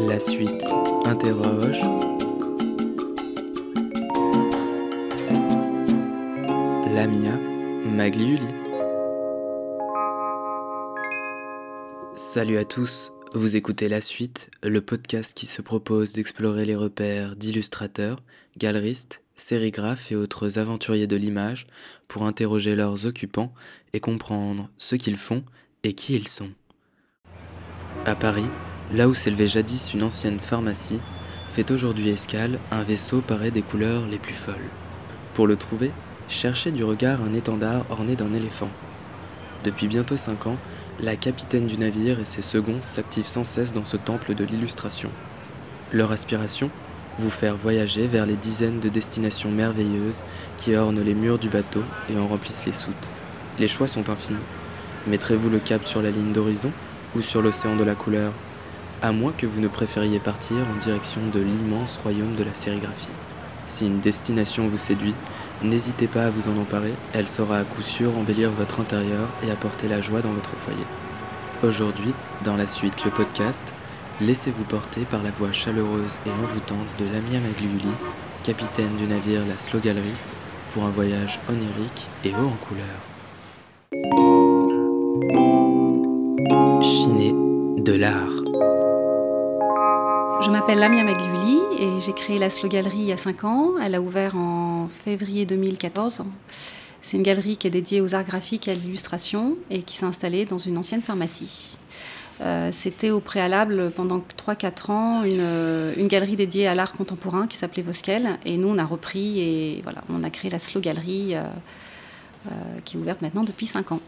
La suite interroge. Lamia Magliuli. Salut à tous, vous écoutez La Suite, le podcast qui se propose d'explorer les repères d'illustrateurs, galeristes, sérigraphes et autres aventuriers de l'image pour interroger leurs occupants et comprendre ce qu'ils font et qui ils sont. À Paris, là où s'élevait jadis une ancienne pharmacie, fait aujourd'hui escale un vaisseau paré des couleurs les plus folles. Pour le trouver, cherchez du regard un étendard orné d'un éléphant. Depuis bientôt cinq ans, la capitaine du navire et ses seconds s'activent sans cesse dans ce temple de l'illustration. Leur aspiration Vous faire voyager vers les dizaines de destinations merveilleuses qui ornent les murs du bateau et en remplissent les soutes. Les choix sont infinis. Mettrez-vous le cap sur la ligne d'horizon? Ou sur l'océan de la couleur À moins que vous ne préfériez partir en direction de l'immense royaume de la sérigraphie. Si une destination vous séduit, n'hésitez pas à vous en emparer, elle saura à coup sûr embellir votre intérieur et apporter la joie dans votre foyer. Aujourd'hui, dans la suite le podcast, laissez-vous porter par la voix chaleureuse et envoûtante de Lamia Magliuli, capitaine du navire La Slow Gallery, pour un voyage onirique et haut en couleur. L'art. Je m'appelle Lamia Magliuli et j'ai créé la Slow Gallery il y a 5 ans. Elle a ouvert en février 2014. C'est une galerie qui est dédiée aux arts graphiques et à l'illustration et qui s'est installée dans une ancienne pharmacie. Euh, C'était au préalable pendant 3-4 ans une, galerie dédiée à l'art contemporain qui s'appelait Voskel et nous on a repris et voilà, on a créé la Slow Gallery euh, euh, qui est ouverte maintenant depuis 5 ans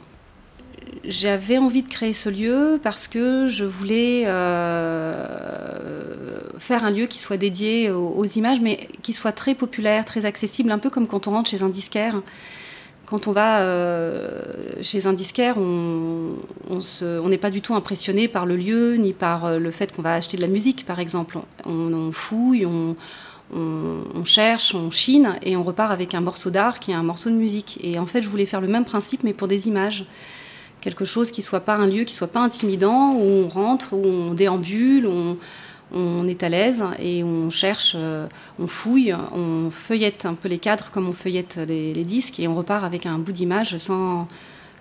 j'avais envie de créer ce lieu parce que je voulais euh, faire un lieu qui soit dédié aux, images, mais qui soit très populaire, très accessible, un peu comme quand on rentre chez un disquaire. Quand on va euh, chez un disquaire, on n'est pas du tout impressionné par le lieu, ni par euh, le fait qu'on va acheter de la musique, par exemple. On, on fouille, on, on, cherche, on chine, et on repart avec un morceau d'art qui est un morceau de musique. Et en fait, je voulais faire le même principe, mais pour des images quelque chose qui soit pas un lieu qui soit pas intimidant où on rentre où on déambule où on, on est à l'aise et on cherche euh, on fouille on feuillette un peu les cadres comme on feuillette les, disques et on repart avec un bout d'image sans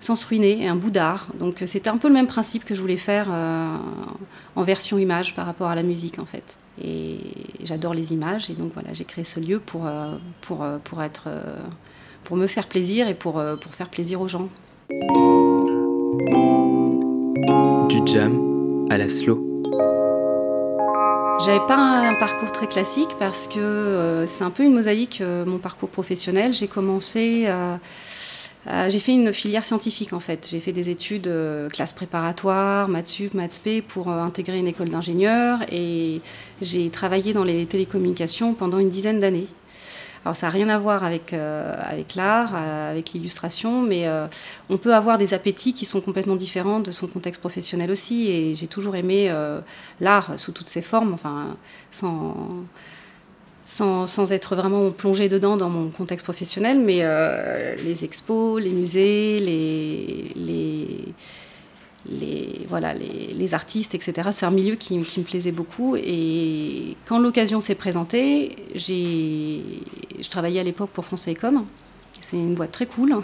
sans se ruiner un bout d'art. Donc c'était un peu le même principe que je voulais faire euh, en version image par rapport à la musique en fait. Et j'adore les images et donc voilà j'ai créé ce lieu pour euh, pour pour être pour me faire plaisir et pour pour faire plaisir aux gens du jam à la slow. J'avais pas un parcours très classique parce que euh, c'est un peu une mosaïque euh, mon parcours professionnel. J'ai commencé, euh, j'ai fait une filière scientifique en fait. J'ai fait des études classe préparatoire, maths sup, maths p pour intégrer une école d'ingénieur et j'ai travaillé dans les télécommunications pendant une dizaine d'années. Alors ça n'a rien à voir avec, euh, avec l'art, euh, avec l'illustration, mais euh, on peut avoir des appétits qui sont complètement différents de son contexte professionnel aussi. Et j'ai toujours aimé l'art sous toutes ses formes, enfin, sans, sans, sans, être vraiment plongé dedans dans mon contexte professionnel, mais les expos, les musées, les, les, les, voilà, les, artistes, etc. C'est un milieu qui, me plaisait beaucoup. Et quand l'occasion s'est présentée, je travaillais à l'époque pour France Télécom. C'est une boîte très cool.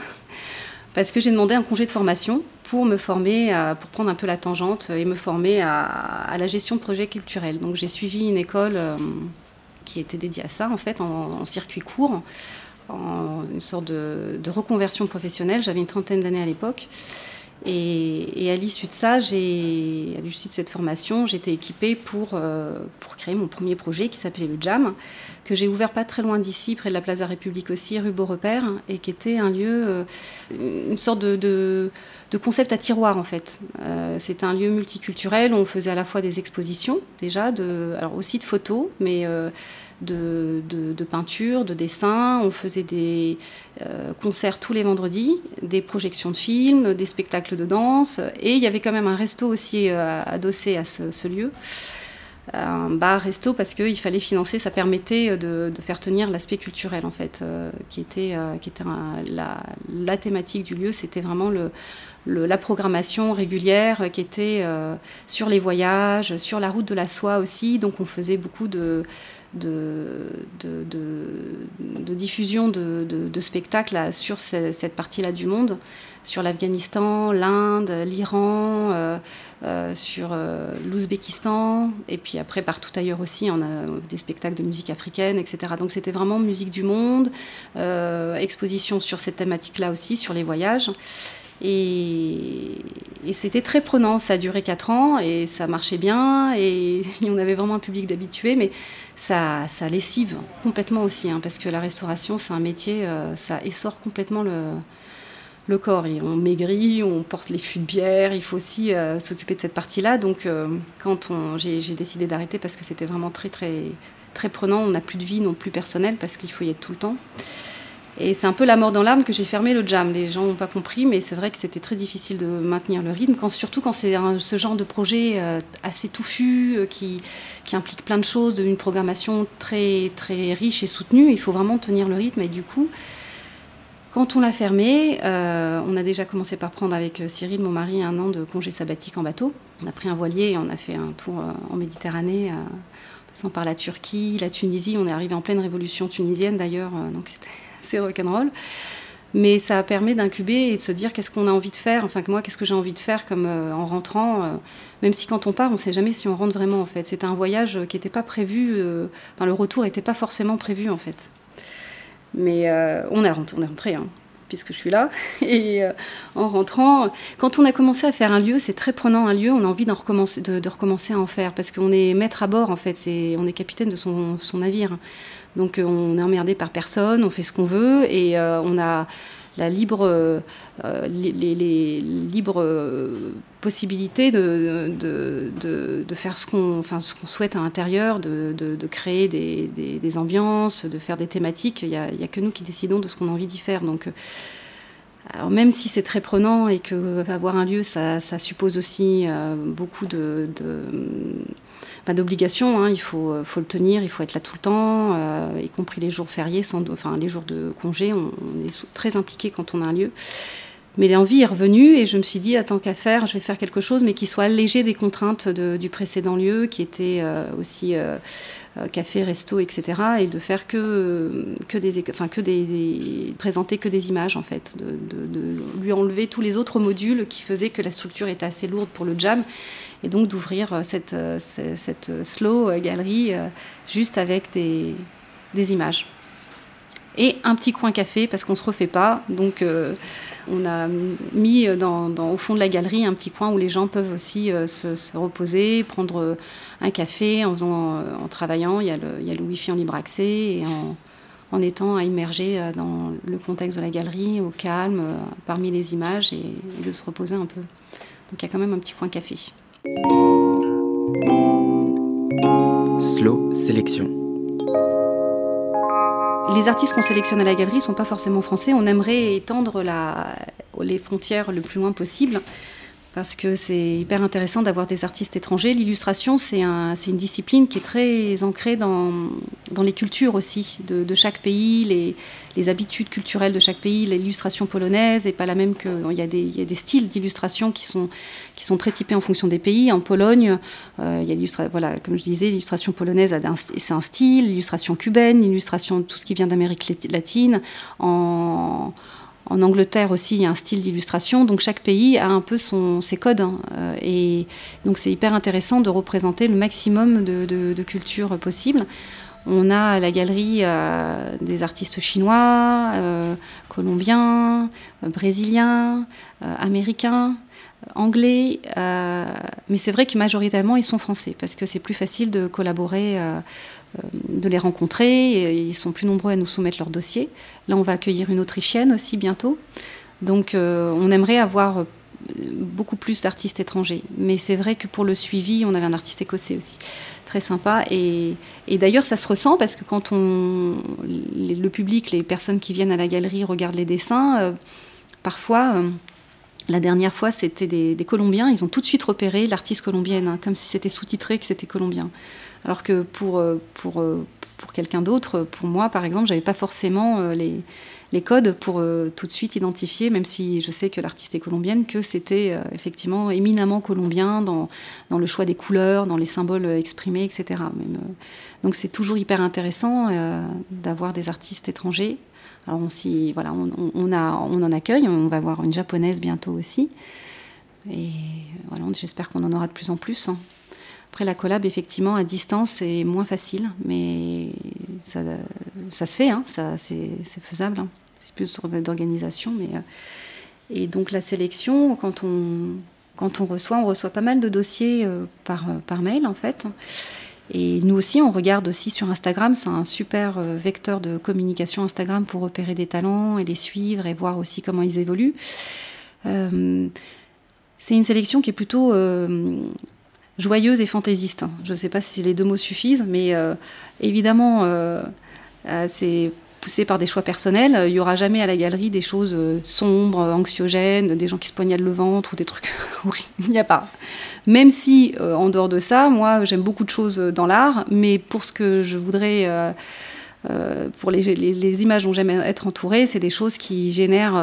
Parce que j'ai demandé un congé de formation pour me former, pour prendre un peu la tangente et me former à, la gestion de projets culturels. Donc j'ai suivi une école euh, qui était dédiée à ça, en fait, en, circuit court, en une sorte de reconversion professionnelle. J'avais une trentaine d'années à l'époque. Et, à l'issue de ça, à l'issue de cette formation, j'étais équipée pour, euh, pour créer mon premier projet qui s'appelait le Jam, que j'ai ouvert pas très loin d'ici, près de la place de la République aussi, rue Beaurepaire, et qui était un lieu, euh, une sorte de, de, concept à tiroir en fait. Euh, C'était un lieu multiculturel où on faisait à la fois des expositions, déjà, alors aussi de photos, mais euh, de, peinture, de dessin. On faisait des euh, concerts tous les vendredis, des projections de films, des spectacles de danse. Et il y avait quand même un resto aussi euh, adossé à ce, lieu. un bar-resto parce qu'il fallait financer, ça permettait de, faire tenir l'aspect culturel en fait, qui était, qui était la, thématique du lieu, c'était vraiment la programmation régulière qui était sur les voyages, sur la route de la soie aussi, donc on faisait beaucoup de, de, diffusion de, spectacles sur cette partie-là du monde, sur l'Afghanistan, l'Inde, l'Iran, euh, euh, sur euh, l'Ouzbékistan, et puis après partout ailleurs aussi, on a des spectacles de musique africaine, etc. Donc c'était vraiment musique du monde, exposition sur cette thématique-là aussi, sur les voyages. Et, c'était très prenant, ça a duré 4 ans et ça marchait bien et on avait vraiment un public d'habitués, mais ça, ça lessive complètement aussi, hein, parce que la restauration, c'est un métier, euh, ça essore complètement le, le corps. Et on maigrit, on porte les fûts de bière, il faut aussi euh, s'occuper de cette partie-là. Donc euh, quand j'ai décidé d'arrêter parce que c'était vraiment très très très prenant, on n'a plus de vie non plus personnelle parce qu'il faut y être tout le temps. Et c'est un peu la mort dans l'âme que j'ai fermé le jam. Les gens n'ont pas compris, mais c'est vrai que c'était très difficile de maintenir le rythme, surtout quand c'est ce genre de projet euh, assez touffu, euh, qui, qui, implique plein de choses, une programmation très, très riche et soutenue. Il faut vraiment tenir le rythme. Et du coup, quand on l'a fermé, euh, on a déjà commencé par prendre avec Cyril, mon mari, un an de congé sabbatique en bateau. On a pris un voilier et on a fait un tour en Méditerranée passant par la Turquie, la Tunisie. On est arrivé en pleine révolution tunisienne d'ailleurs, donc c'était c'est rock'n'roll. Mais ça permet d'incuber et de se dire qu'est-ce qu'on a envie de faire. Enfin, que moi, qu'est-ce que j'ai envie de faire comme euh, en rentrant. Euh, même si quand on part, on ne sait jamais si on rentre vraiment en fait. C'était un voyage qui n'était pas prévu. Euh, enfin, le retour n'était pas forcément prévu en fait. Mais on, est rentré, on est rentré, hein, puisque je suis là. Et en rentrant, quand on a commencé à faire un lieu, c'est très prenant un lieu. On a envie recommencer, de, recommencer à en faire parce qu'on est maître à bord en fait. on est capitaine de son navire. Donc euh, on est emmerdé par personne, on fait ce qu'on veut et euh, on a la libre, euh, les, libres possibilités de, faire ce qu'on souhaite à l'intérieur, de, créer des, ambiances, de faire des thématiques. Il n'y a, que nous qui décidons de ce qu'on a envie d'y faire. Donc, alors même si c'est très prenant et que avoir un lieu, ça suppose aussi beaucoup de pas d'obligation, hein, il faut, euh, faut, le tenir, il faut être là tout le temps, euh, y compris les jours fériés, sans, enfin les jours de congé, on, est très impliqué quand on a un lieu. Mais l'envie est revenue et je me suis dit, tant qu'à faire, je vais faire quelque chose, mais qui soit allégé des contraintes du précédent lieu, qui était euh, aussi café, resto, etc. Et de faire que, que, des, enfin, que des, présenter que des images, en fait, de, de, lui enlever tous les autres modules qui faisaient que la structure était assez lourde pour le jam et donc d'ouvrir euh, cette, euh, cette, slow euh, galerie juste avec des, des, images. Et un petit coin café parce qu'on ne se refait pas. Donc on a mis dans, au fond de la galerie un petit coin où les gens peuvent aussi se, reposer, prendre un café en, faisant, en travaillant. Il y, a le, il y a le wifi en libre accès et en, en étant immergé dans le contexte de la galerie, au calme, parmi les images et de se reposer un peu. Donc il y a quand même un petit coin café. Slow Sélection. Les artistes qu'on sélectionne à la galerie ne sont pas forcément français. On aimerait étendre les frontières le plus loin possible parce que c'est hyper intéressant d'avoir des artistes étrangers. L'illustration, c'est une discipline qui est très ancrée dans, les cultures aussi de, chaque pays, les, habitudes culturelles de chaque pays. L'illustration polonaise n'est pas la même que... Il y a des, styles d'illustration qui sont, très typés en fonction des pays. En Pologne, euh, y a comme je disais, l'illustration polonaise, c'est un style, l'illustration cubaine, l'illustration, tout ce qui vient d'Amérique latine. En Angleterre aussi, il y a un style d'illustration, donc chaque pays a un peu ses codes. Hein. Euh, et donc c'est hyper intéressant de représenter le maximum de, cultures possibles. On a la galerie euh, des artistes chinois, euh, colombiens, brésiliens, américains, anglais, mais c'est vrai que majoritairement ils sont français parce que c'est plus facile de collaborer de les rencontrer. Ils sont plus nombreux à nous soumettre leurs dossiers. Là, on va accueillir une Autrichienne aussi bientôt. Donc, euh, on aimerait avoir euh, beaucoup plus d'artistes étrangers. Mais c'est vrai que pour le suivi, on avait un artiste écossais aussi, très sympa. Et, d'ailleurs, ça se ressent parce que quand on, le public, les personnes qui viennent à la galerie regardent les dessins, parfois La dernière fois, c'était des, Colombiens. Ils ont tout de suite repéré l'artiste colombienne, hein, comme si c'était sous-titré que c'était colombien. Alors que pour, pour, pour quelqu'un d'autre, pour moi, par exemple, j'avais pas forcément les, les codes pour euh, tout de suite identifier, même si je sais que l'artiste est colombienne, que c'était euh, effectivement éminemment colombien dans, dans, le choix des couleurs, dans les symboles exprimés, etc. Euh, donc c'est toujours hyper intéressant d'avoir des artistes étrangers. Alors on, voilà, on, a, on en accueille, on va avoir une japonaise bientôt aussi. Et voilà, j'espère qu'on en aura de plus en plus. Hein. Après, la collab, effectivement, à distance, c'est moins facile, mais ça, ça se fait, hein, c'est faisable. Hein. C'est plus sur d'organisation. Mais, euh, et donc, la sélection, quand on, quand on reçoit, on reçoit pas mal de dossiers euh, par, euh, par mail, en fait. Et nous aussi, on regarde aussi sur Instagram. C'est un super vecteur de communication Instagram pour repérer des talents et les suivre et voir aussi comment ils évoluent. c'est une sélection qui est plutôt joyeuse et fantaisiste. Je ne sais pas si les deux mots suffisent, mais évidemment, euh, c'est poussé par des choix personnels. Il n'y aura jamais à la galerie des choses euh, sombres, anxiogènes, des gens qui se poignardent le ventre ou des trucs horribles. Il n'y a pas. Même si, euh, en dehors de ça, moi, j'aime beaucoup de choses dans l'art, mais pour ce que je voudrais. pour les, images dont j'aime être entourée, c'est des choses qui génèrent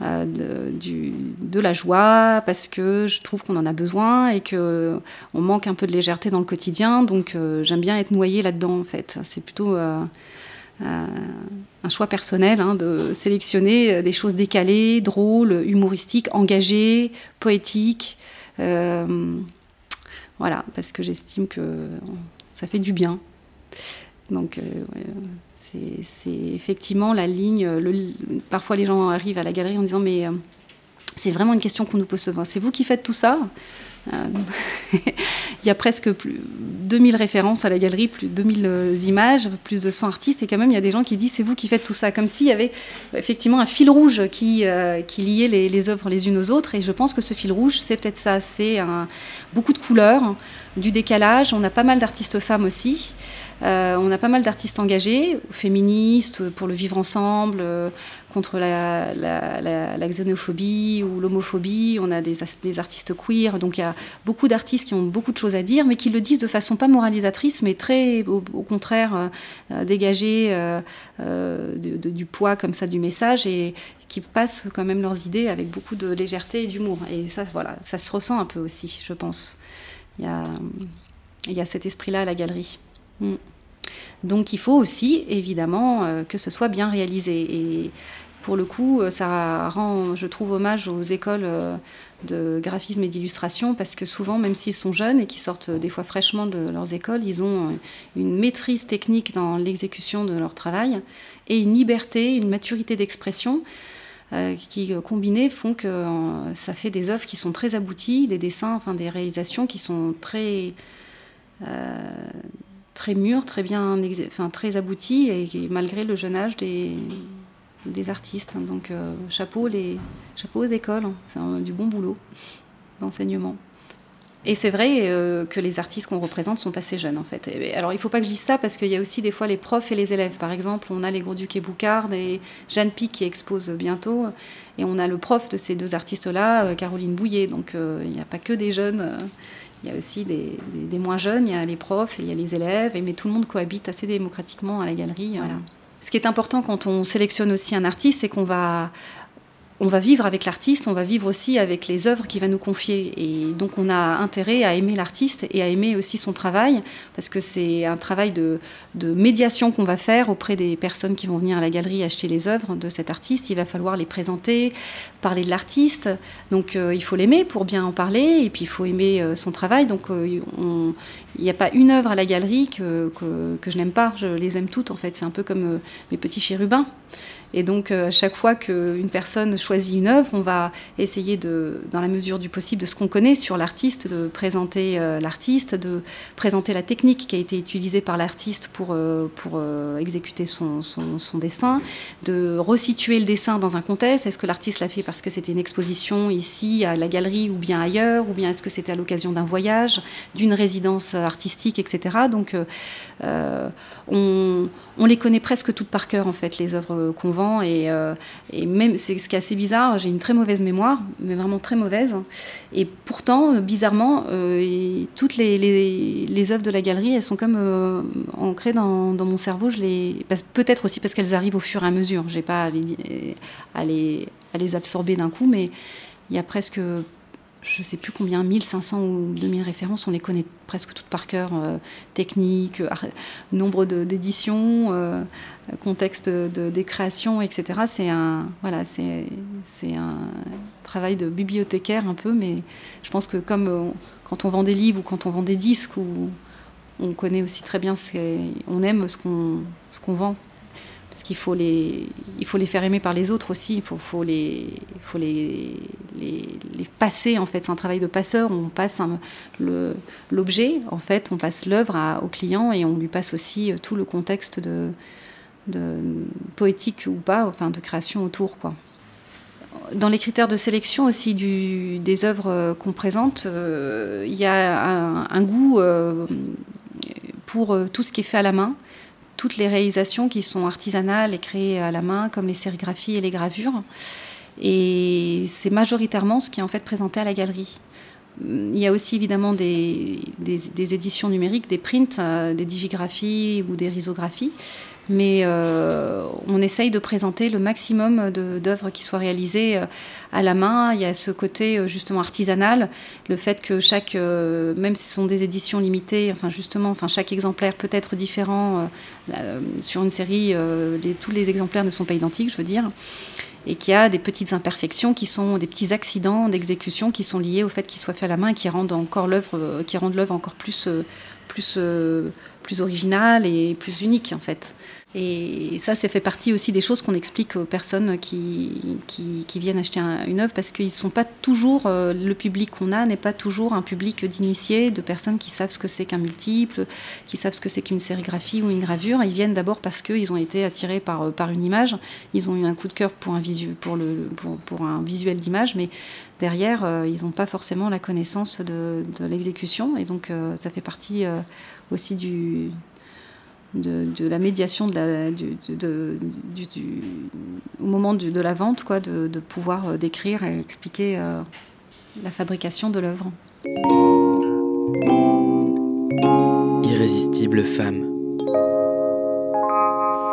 de, la joie parce que je trouve qu'on en a besoin et que on manque un peu de légèreté dans le quotidien. Donc j'aime bien être noyée là-dedans en fait. C'est plutôt euh, un choix personnel hein, de sélectionner des choses décalées, drôles, humoristiques, engagées, poétiques. Euh, voilà, parce que j'estime que ça fait du bien. Donc, euh, c'est effectivement la ligne. parfois, les gens arrivent à la galerie en disant Mais c'est vraiment une question qu'on nous pose souvent. C'est vous qui faites tout ça? Euh, il y a presque plus 2000 références à la galerie, plus de 2000 euh, images, plus de 100 artistes, et quand même il y a des gens qui disent c'est vous qui faites tout ça, comme s'il y avait effectivement un fil rouge qui, euh, qui liait les, les, œuvres les unes aux autres, et je pense que ce fil rouge c'est peut-être ça, c'est beaucoup de couleurs, du décalage, on a pas mal d'artistes femmes aussi. Euh, on a pas mal d'artistes engagés, féministes, pour le vivre ensemble, euh, contre la, xénophobie ou l'homophobie. On a des, artistes queer. Donc il y a beaucoup d'artistes qui ont beaucoup de choses à dire, mais qui le disent de façon pas moralisatrice, mais très, au, contraire, euh, dégagés du poids comme ça du message et qui passent quand même leurs idées avec beaucoup de légèreté et d'humour. Et ça, voilà, ça se ressent un peu aussi, je pense. Il y a cet esprit-là à la galerie. Mm. Donc il faut aussi, évidemment, euh, que ce soit bien réalisé. Et pour le coup, euh, ça rend, je trouve, hommage aux écoles euh, de graphisme et d'illustration, parce que souvent, même s'ils sont jeunes et qui sortent des fois fraîchement de leurs écoles, ils ont une maîtrise technique dans l'exécution de leur travail et une liberté, une maturité d'expression qui, combinées, font que ça fait des œuvres qui sont très abouties, des dessins, enfin des réalisations qui sont très très mûr, très bien, enfin très abouti, et, malgré le jeune âge des, des artistes. Donc euh, chapeau, les, chapeau aux écoles, hein. c'est du bon boulot d'enseignement. Et c'est vrai euh, que les artistes qu'on représente sont assez jeunes en fait. alors il ne faut pas que je dise ça parce qu'il y a aussi des fois les profs et les élèves. Par exemple, on a les Gros Ducs et Boucard et Jeanne Pic qui expose bientôt. Et on a le prof de ces deux artistes-là, euh, Caroline Bouillet. Donc il n'y a pas que des jeunes. Il y a aussi des, moins jeunes, il y a les profs, il y a les élèves, et, mais tout le monde cohabite assez démocratiquement à la galerie. Voilà. Ce qui est important quand on sélectionne aussi un artiste, c'est qu'on va on va vivre avec l'artiste, on va vivre aussi avec les œuvres qu'il va nous confier. Et donc on a intérêt à aimer l'artiste et à aimer aussi son travail, parce que c'est un travail de, médiation qu'on va faire auprès des personnes qui vont venir à la galerie acheter les œuvres de cet artiste. Il va falloir les présenter, parler de l'artiste. Donc euh, il faut l'aimer pour bien en parler, et puis il faut aimer euh, son travail. Donc euh, il n'y a pas une œuvre à la galerie que, je n'aime pas, je les aime toutes en fait. C'est un peu comme mes petits chérubins. Et donc, euh, chaque fois qu'une personne choisit une œuvre, on va essayer, de, dans la mesure du possible, de ce qu'on connaît sur l'artiste, de présenter euh, l'artiste, de présenter la technique qui a été utilisée par l'artiste pour, euh, pour exécuter son, son, dessin, de resituer le dessin dans un contexte. Est-ce que l'artiste l'a fait parce que c'était une exposition ici, à la galerie, ou bien ailleurs, ou bien est-ce que c'était à l'occasion d'un voyage, d'une résidence artistique, etc. Donc, on, on les connaît presque toutes par cœur, en fait, les œuvres qu'on vend. Et, euh, et même, c'est ce qui est assez bizarre, j'ai une très mauvaise mémoire, mais vraiment très mauvaise. Et pourtant, bizarrement, euh, toutes les, les, œuvres de la galerie, elles sont comme euh, ancrées dans, mon cerveau. Peut-être aussi parce qu'elles arrivent au fur et à mesure. Je n'ai pas à les, à les, à les absorber d'un coup, mais il y a presque je ne sais plus combien, 1500 ou 2000 références, on les connaît presque toutes par cœur, euh, technique, nombre d'éditions, euh, contexte de, des créations, etc. C'est un, voilà, c'est, un travail de bibliothécaire un peu, mais je pense que comme euh, quand on vend des livres ou quand on vend des disques, on connaît aussi très bien, on aime ce qu'on, ce qu'on vend parce qu'il faut les, il faut les faire aimer par les autres aussi. Il faut, les, passer en fait. C'est un travail de passeur. On passe l'objet en fait, on passe l'œuvre au client et on lui passe aussi euh, tout le contexte de, poétique ou pas, enfin de création autour. Dans les critères de sélection aussi des œuvres euh, qu'on présente, euh, il y a un, goût pour tout ce qui est fait à la main toutes les réalisations qui sont artisanales et créées à la main, comme les sérigraphies et les gravures. Et c'est majoritairement ce qui est en fait présenté à la galerie. Il y a aussi évidemment des, éditions numériques, des prints, euh, des digigraphies ou des risographies mais euh, on essaye de présenter le maximum d'œuvres qui soient réalisées euh, à la main. Il y a ce côté euh, justement artisanal, le fait que chaque, même si ce sont des éditions limitées, enfin justement, enfin chaque exemplaire peut être différent sur une série. tous les exemplaires ne sont pas identiques, je veux dire et qu'il y a des petites imperfections qui sont des petits accidents d'exécution qui sont liés au fait qu'il soit fait à la main et qui rendent encore l'œuvre qui rendent l'œuvre encore plus plus plus originale et plus unique en fait. Et ça, ça fait partie aussi des choses qu'on explique aux personnes qui, qui, viennent acheter une œuvre parce qu'ils sont pas toujours, euh, le public qu'on a n'est pas toujours un public d'initiés, de personnes qui savent ce que c'est qu'un multiple, qui savent ce que c'est qu'une sérigraphie ou une gravure. Ils viennent d'abord parce qu'ils ont été attirés par, euh, par une image, ils ont eu un coup de cœur pour un, visu, pour le, pour un visuel d'image, mais derrière, euh, ils n'ont pas forcément la connaissance de, de l'exécution. Et donc, ça fait partie aussi du, de, la médiation de la, du, au moment de la vente, quoi, de, pouvoir euh, décrire et expliquer euh, la fabrication de l'œuvre. Irrésistible femme.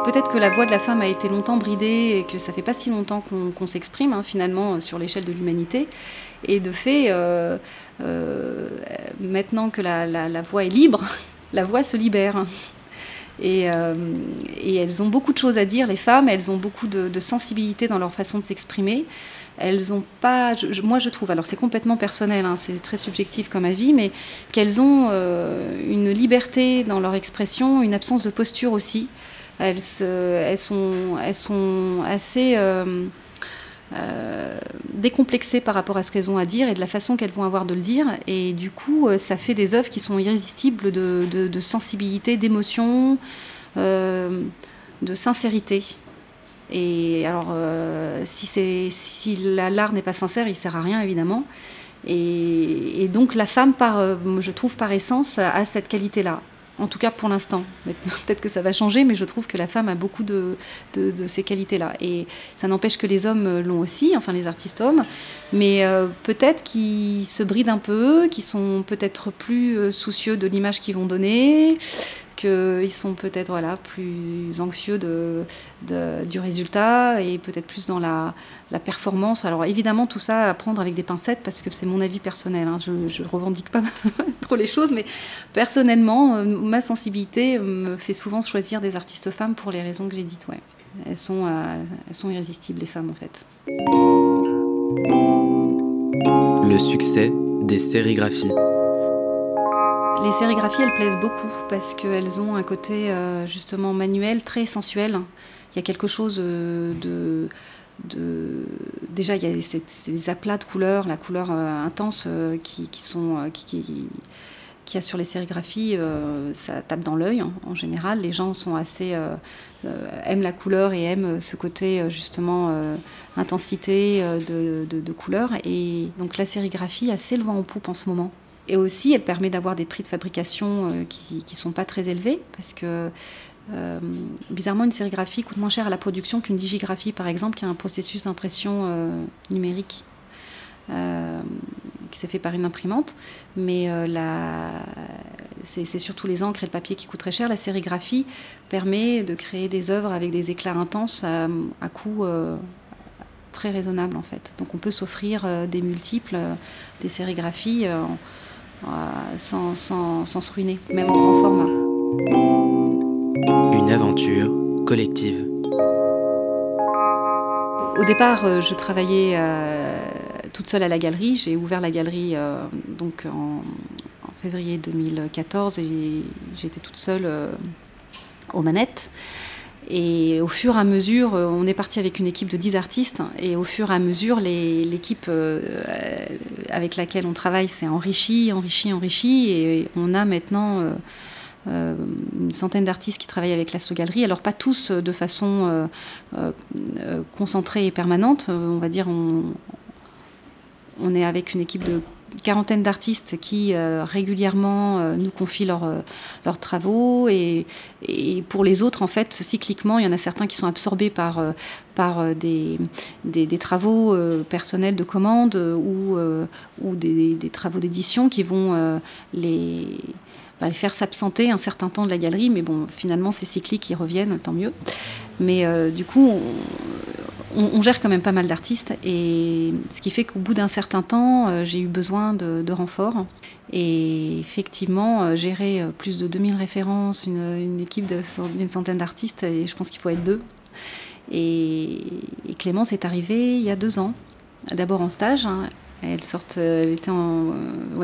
Peut-être que la voix de la femme a été longtemps bridée et que ça fait pas si longtemps qu'on s'exprime hein, finalement sur l'échelle de l'humanité. Et de fait, euh, maintenant que la, la voix est libre, la voix se libère. Euh, et, elles ont beaucoup de choses à dire, les femmes, elles ont beaucoup de, sensibilité dans leur façon de s'exprimer. Elles ont pas, moi je trouve, alors c'est complètement personnel, hein, c'est très subjectif comme avis, mais qu'elles ont euh, une liberté dans leur expression, une absence de posture aussi. Elles, elles, sont, elles sont assez euh, euh, décomplexées par rapport à ce qu'elles ont à dire et de la façon qu'elles vont avoir de le dire. Et du coup, euh, ça fait des œuvres qui sont irrésistibles de, sensibilité, d'émotion, euh, de sincérité. Et alors, si, si l'art n'est pas sincère, il sert à rien, évidemment. Et, et donc, la femme, par, je trouve, par essence, a cette qualité-là en tout cas pour l'instant. Peut-être que ça va changer, mais je trouve que la femme a beaucoup de, ces qualités-là. Et ça n'empêche que les hommes l'ont aussi, enfin les artistes hommes, mais euh, peut-être qu'ils se brident un peu, qu'ils sont peut-être plus euh, soucieux de l'image qu'ils vont donner, qu'ils sont peut-être voilà, plus anxieux du résultat et peut-être plus dans la, performance. Alors évidemment, tout ça à prendre avec des pincettes parce que c'est mon avis personnel. Hein. Je ne revendique pas trop les choses, mais personnellement, euh, ma sensibilité me fait souvent choisir des artistes femmes pour les raisons que j'ai dites. Ouais. Elles, sont, euh, elles sont irrésistibles, les femmes, en fait. Le succès des sérigraphies. Les sérigraphies, elles plaisent beaucoup parce qu'elles ont un côté euh, justement manuel très sensuel. Il y a quelque chose euh, de, déjà il y a ces, aplats de couleurs, la couleur euh, intense qui, qui, a sur les sérigraphies, ça tape dans l'œil hein, en général. Les gens sont assez aiment la couleur et aiment ce côté justement intensité de, de, de couleur. Et donc la sérigraphie a assez le vent en poupe en ce moment. Et aussi, elle permet d'avoir des prix de fabrication euh, qui ne sont pas très élevés, parce que bizarrement, une sérigraphie coûte moins cher à la production qu'une digigraphie, par exemple, qui a un processus d'impression numérique qui s'est fait par une imprimante. Mais c'est surtout les encres et le papier qui coûtent très cher. La sérigraphie permet de créer des œuvres avec des éclats intenses à, à coût très raisonnable en fait. Donc on peut s'offrir des multiples, des sérigraphies sans, sans, sans se ruiner, même en grand format. Une aventure collective. Au départ, euh, je travaillais euh, toute seule à la galerie. J'ai ouvert la galerie euh, donc en, février 2014 et j'étais toute seule aux manettes. Et au fur et à mesure, euh, on est parti avec une équipe de 10 artistes, et au fur et à mesure, l'équipe euh, avec laquelle on travaille s'est enrichie, enrichie, enrichie, et on a maintenant euh, une centaine d'artistes qui travaillent avec la Galerie. Alors pas tous de façon concentrée et permanente, on va dire on est avec une équipe de quarantaine d'artistes qui euh, régulièrement euh, nous confient euh, leurs travaux. Et, pour les autres en fait cycliquement il y en a certains qui sont absorbés par, par des, des, travaux personnels de commande ou, ou des, des travaux d'édition qui vont bah, les faire s'absenter un certain temps de la galerie. Mais bon finalement c'est cyclique ils reviennent tant mieux. Mais du coup on, on, gère quand même pas mal d'artistes et ce qui fait qu'au bout d'un certain temps, euh, j'ai eu besoin de, renforts. Et effectivement, euh, gérer euh, plus de 2000 références, une, équipe d'une centaine d'artistes, et je pense qu'il faut être deux. Et, Clémence est arrivée il y a deux ans, d'abord en stage. Hein. Elle, elle, était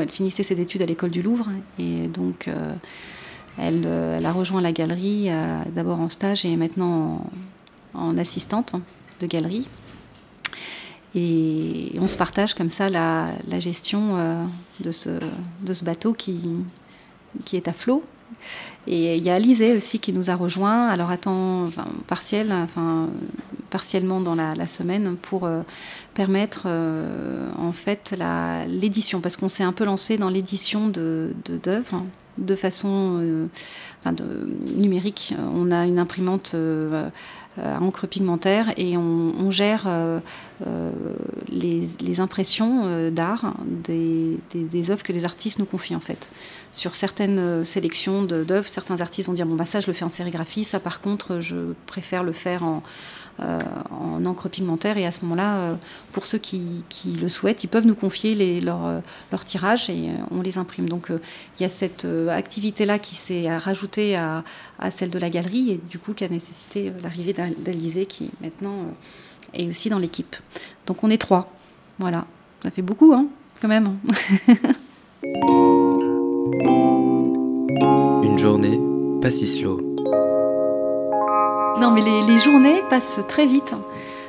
elle finissait ses études à l'école du Louvre et donc elle, a rejoint la galerie d'abord en stage et maintenant en assistante de galerie. Et on se partage comme ça la, gestion euh, de, ce, de ce bateau qui, qui est à flot. Et il y a Alizé aussi qui nous a rejoint, alors à temps partiel, enfin, partiellement dans la, semaine, pour euh, permettre euh, en fait l'édition, parce qu'on s'est un peu lancé dans l'édition d'œuvres de, de façon enfin, de, numérique. On a une imprimante à encre pigmentaire et on, gère euh, euh, les, impressions d'art des, œuvres que les artistes nous confient en fait. Sur certaines sélections d'œuvres, certains artistes vont dire bon bah ça je le fais en sérigraphie, ça par contre je préfère le faire en, euh, en encre pigmentaire. Et à ce moment-là, euh, pour ceux qui, le souhaitent, ils peuvent nous confier les, leurs euh, leur tirages et on les imprime. Donc il y a cette activité-là qui s'est rajoutée à, celle de la galerie et du coup qui a nécessité l'arrivée d'Alizé qui maintenant est aussi dans l'équipe. Donc on est trois. Voilà. Ça fait beaucoup, hein, quand même. Une journée pas si slow. Non, mais les, journées passent très vite.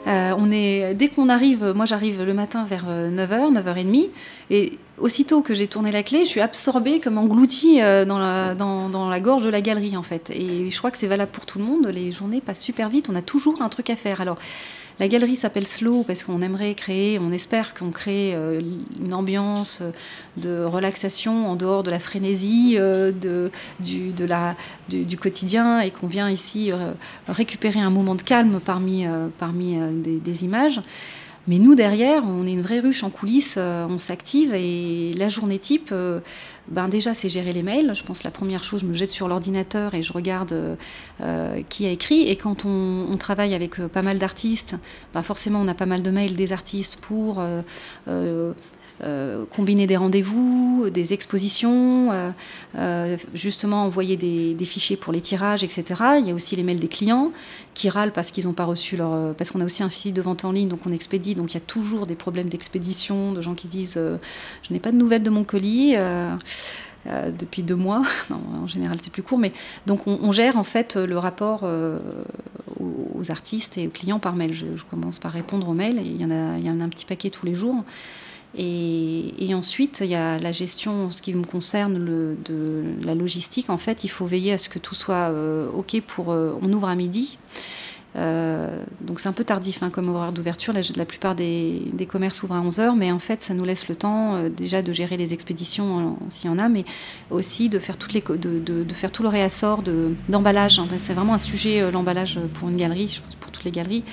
Euh, on est, dès qu'on arrive, moi j'arrive le matin vers 9h, euh, 9h30, et aussitôt que j'ai tourné la clé, je suis absorbée comme engloutie euh, dans la, dans, la gorge de la galerie en fait. Et je crois que c'est valable pour tout le monde, les journées passent super vite, on a toujours un truc à faire. Alors la galerie s'appelle Slow parce qu'on aimerait créer, on espère qu'on crée euh, une ambiance de relaxation en dehors de la frénésie euh, du, quotidien et qu'on vient ici euh, récupérer un moment de calme parmi, parmi des, images. Mais nous, derrière, on est une vraie ruche en coulisses, on s'active et la journée type, ben déjà c'est gérer les mails. Je pense que la première chose, je me jette sur l'ordinateur et je regarde euh, qui a écrit. Et quand on, travaille avec euh, pas mal d'artistes, ben forcément on a pas mal de mails des artistes pour euh, combiner des rendez-vous, des expositions, euh, euh, justement envoyer des, fichiers pour les tirages, etc. Il y a aussi les mails des clients qui râlent parce qu'ils n'ont pas reçu leur... Parce qu'on a aussi un site de vente en ligne, donc on expédie, donc il y a toujours des problèmes d'expédition, de gens qui disent je n'ai pas de nouvelles de mon colis. depuis deux mois. en général, c'est plus court, mais donc on, gère en fait le rapport aux, artistes et aux clients par mail. Je, commence par répondre aux mails il y en a, il y en a un petit paquet tous les jours. Et, ensuite, il y a la gestion, ce qui me concerne, de la logistique. En fait, il faut veiller à ce que tout soit euh, OK pour. Euh, on ouvre à midi. donc c'est un peu tardif hein, comme horaire d'ouverture. La, plupart des, commerces ouvrent à 11h, mais en fait ça nous laisse le temps déjà de gérer les expéditions s'il y en a, mais aussi de faire, toutes les, de, faire tout le réassort d'emballage. c'est vraiment un sujet, l'emballage pour une galerie, je pense pour toutes les galeries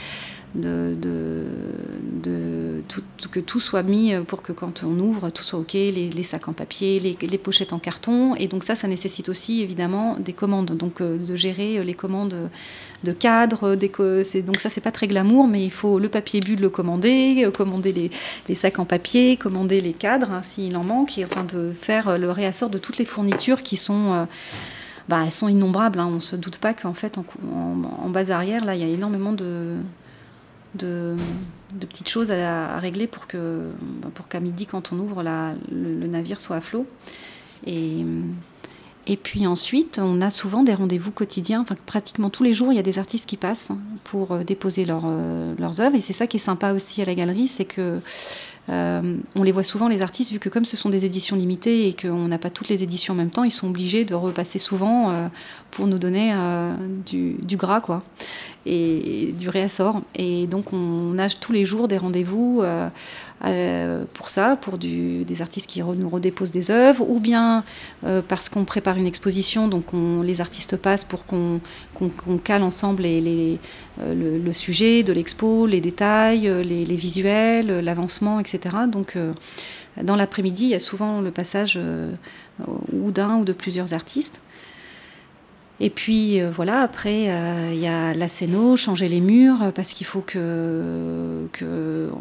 que tout soit mis pour que quand on ouvre, tout soit OK, les, sacs en papier, les, pochettes en carton. Et donc ça, ça nécessite aussi évidemment des commandes, donc euh, de gérer les commandes de cadres. donc ça, c'est pas très glamour, mais il faut le papier bu de le commander, euh, commander les, sacs en papier, commander les cadres hein, s'il en manque, et enfin de faire le réassort de toutes les fournitures qui sont... Euh, bah, elles sont innombrables. Hein. On ne se doute pas qu'en fait, en, en, base arrière, là, il y a énormément de, de, petites choses à, régler pour que pour qu'à midi, quand on ouvre, la, le, navire soit à flot. Et, et puis ensuite, on a souvent des rendez-vous quotidiens. Enfin, pratiquement tous les jours, il y a des artistes qui passent pour euh, déposer euh, leurs œuvres. Et c'est ça qui est sympa aussi à la galerie, c'est que euh, on les voit souvent, les artistes, vu que comme ce sont des éditions limitées et qu'on n'a pas toutes les éditions en même temps, ils sont obligés de repasser souvent pour nous donner euh, du, gras, quoi, et, du réassort. Et donc, on a tous les jours des rendez-vous euh, pour ça, pour des artistes qui nous redéposent des œuvres, ou bien euh, parce qu'on prépare une exposition, donc on, les artistes passent pour qu'on cale ensemble les, euh, le, sujet de l'expo, les détails, les, visuels, l'avancement, etc. Donc dans l'après-midi, il y a souvent le passage ou d'un ou de plusieurs artistes. Et puis euh, voilà, après, euh, il y a la scéno, changer les murs, euh, parce qu'il faut que,